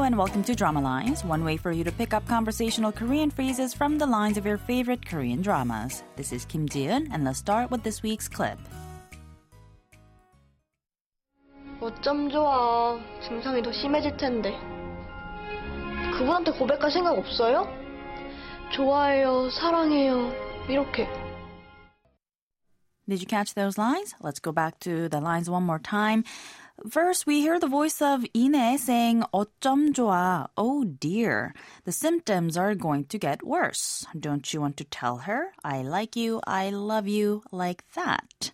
and welcome to Drama Lines, one way for you to pick up conversational Korean phrases from the lines of your favorite Korean dramas. This is Kim Jiun, and let's start with this week's clip. 어쩜 좋아. 증상이 더 심해질 텐데. 그분한테 고백할 생각 없어요? 좋아해요, 사랑해요, 이렇게. Did you catch those lines? Let's go back to the lines one more time. First, we hear the voice of Ine saying, 어쩜 좋아. Oh dear. The symptoms are going to get worse. Don't you want to tell her? I like you, I love you, like that.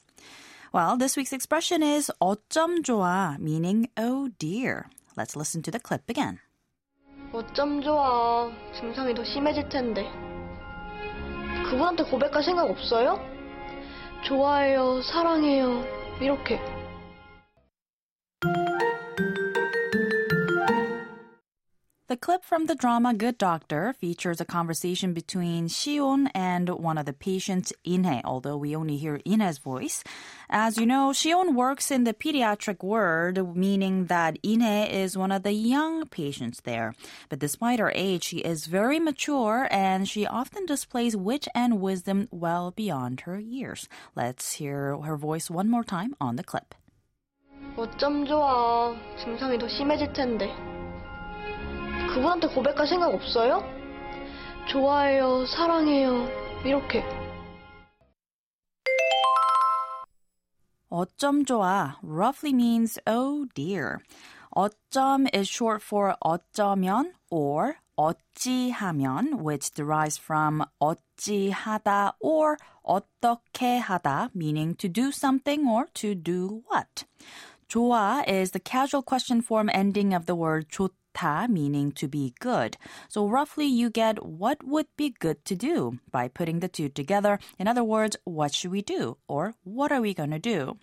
Well, this week's expression is 어쩜 좋아, meaning oh dear. Let's listen to the clip again. 어쩜 좋아. 증상이 더 심해질 텐데. 그분한테 고백할 생각 없어요? 좋아해요, 사랑해요, 이렇게. The clip from the drama Good Doctor features a conversation between Shion and one of the patients, Inhe, although we only hear Inhe's voice. As you know, Shion works in the pediatric ward, meaning that Inhe is one of the young patients there. But despite her age, she is very mature and she often displays wit and wisdom well beyond her years. Let's hear her voice one more time on the clip. 어쩜 좋아. 증상이 더 심해질 텐데. 그분한테 고백할 생각 없어요? 좋아해요, 사랑해요, 이렇게. 어쩜 좋아 roughly means oh dear. 어쩜 is short for 어쩌면 or 어찌하면, which derives from 어찌하다 or 어떻게 하다, meaning to do something or to do what. 좋아 is the casual question form ending of the word 좋다, meaning to be good. So roughly you get what would be good to do by putting the two together. In other words, what should we do? Or what are we going to do?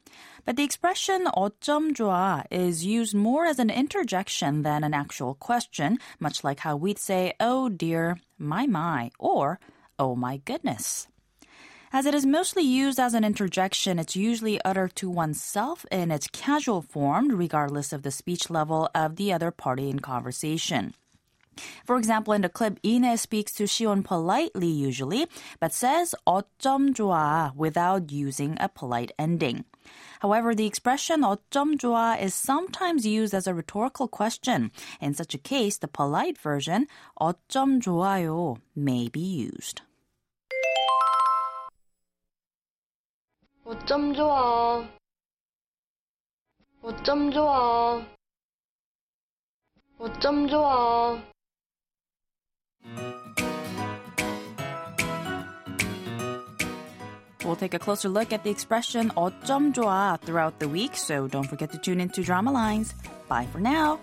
But the expression 어쩜 좋아 is used more as an interjection than an actual question, much like how we'd say, oh dear, my my, or oh my goodness. As it is mostly used as an interjection, it's usually uttered to oneself in its casual form, regardless of the speech level of the other party in conversation. For example, in the clip, Ine speaks to Shion politely usually, but says 어쩜 좋아 without using a polite ending. However, the expression 어쩜 좋아 is sometimes used as a rhetorical question. In such a case, the polite version 어쩜 좋아요 may be used. 어쩜 좋아. 어쩜 좋아. 어쩜 좋아. We'll take a closer look at the expression 어쩜 좋아 throughout the week, so don't forget to tune in to Drama Lines. Bye for now.